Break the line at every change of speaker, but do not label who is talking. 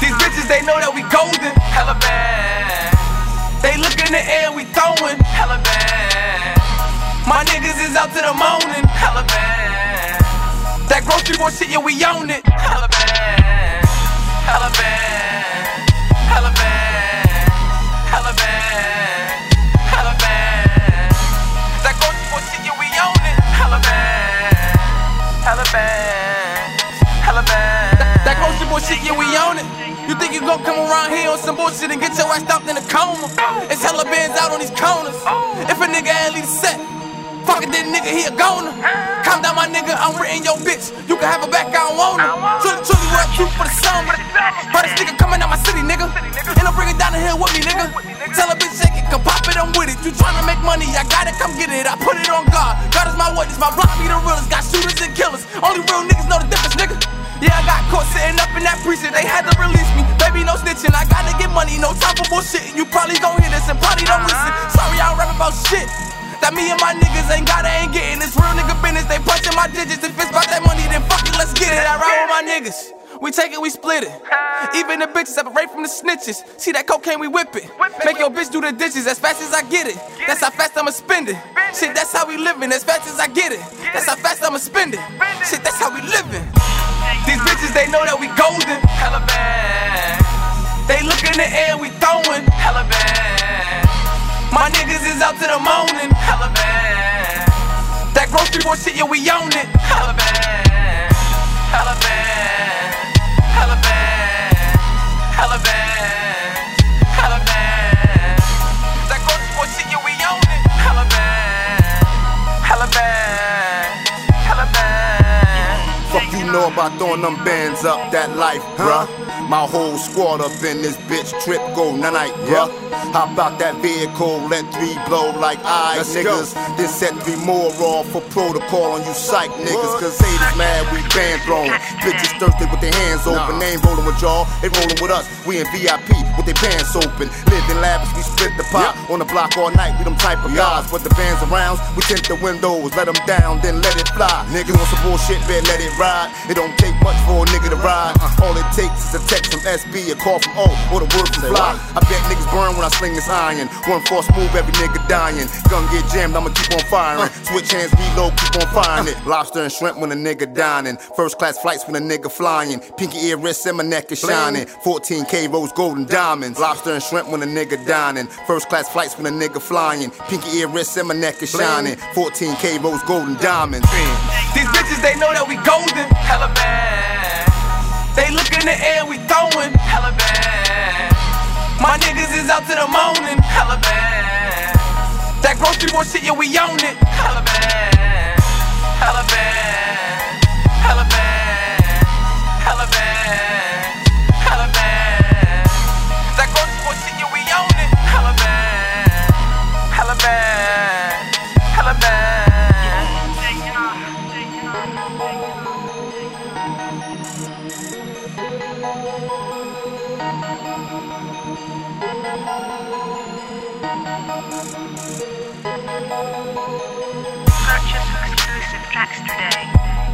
These bitches, they know that we golden. Hella bad. They look in the air, we throwing. Hella bad. My niggas is out to the morning. Hella bad. That grocery boy shit, yeah, we own it. Hella bad. Hella bad. Hella bad. Hella bad. That, that grocery boy shit, yeah, we own it. You think you gon' come around here on some bullshit and get your ass stopped in a coma? It's hella bands out on these corners. If a nigga ain't leave the set, fuck it, that nigga, he a goner. Calm down, my nigga, I'm renting your bitch. You can have her back, I don't want her. Truly, truly, what cute for the summer. But this nigga coming out my city, nigga. And I'm bringing down the hill with me, You tryna make money, I got it, come get it. I put it on God. God is my witness, my block be the realest. Got shooters and killers. Only real niggas know the difference, nigga. Yeah, I got caught sitting up in that precinct. They had to release me. Baby, no snitching. I gotta get money, no time for bullshit. You probably gon' hear this and probably don't listen. Sorry, I don't rap about shit. That me and my niggas ain't got it, ain't getting this real nigga business. They punching my digits. If it's about that money, then fuck it, let's get it. I ride with my niggas. We take it, we split it. Even the bitches separate from the snitches. See that cocaine, we whip it. Make your bitch do the dishes as fast as I get it. That's how fast I'ma spend it. Shit, that's how we living. As fast as I get it. That's how fast I'ma spend it. Shit, that's how we living. These bitches, they know that we golden. Hella bad. They look in the air, we throwing. Hella bad. My niggas is out to the morning. Hella bad. That grocery boy shit, yeah, we own it. Hella bad.
Know about throwing them bands up that life, bruh. My whole squad up in this bitch trip go night, bruh. How about that vehicle? Let three blow like eyes, niggas. Then set three more off for protocol on you psych niggas. Cause haters mad, we band throwing. Bitches thirsty with their hands open. They ain't rolling with y'all, they rolling with us. We in VIP with their pants open. Live in lavish, we split the pot. On the block all night, we them type of guys. But the bands around, we tint the windows, let them down, then let it fly. Niggas on some bullshit, bet let it ride. It don't take much for a nigga to ride. All it takes is a text from SB, a call from O, or the word from Fly. I bet niggas burn when I sling this iron. One force move, every nigga dying. Gun get jammed, I'ma keep on firing. Switch hands, reload, keep on firing it. Lobster and shrimp when a nigga dining. First class flights when a nigga flying. Pinky ear wrist and my neck is shining. 14K rose gold and diamonds. Lobster and shrimp when a nigga dining. First class flights when a nigga flying. Pinky ear wrist and my neck is shining. 14K rose gold and diamonds.
These bitches, they know that we golden. Hella bad. They look in the air, we throwing. My niggas is out to the morning. Bad. That grocery boy shit, yeah, we own it. Hella bad. Hella bad. That grocery boy shit, yeah, we own it. Hella bad.
Purchase exclusive tracks today.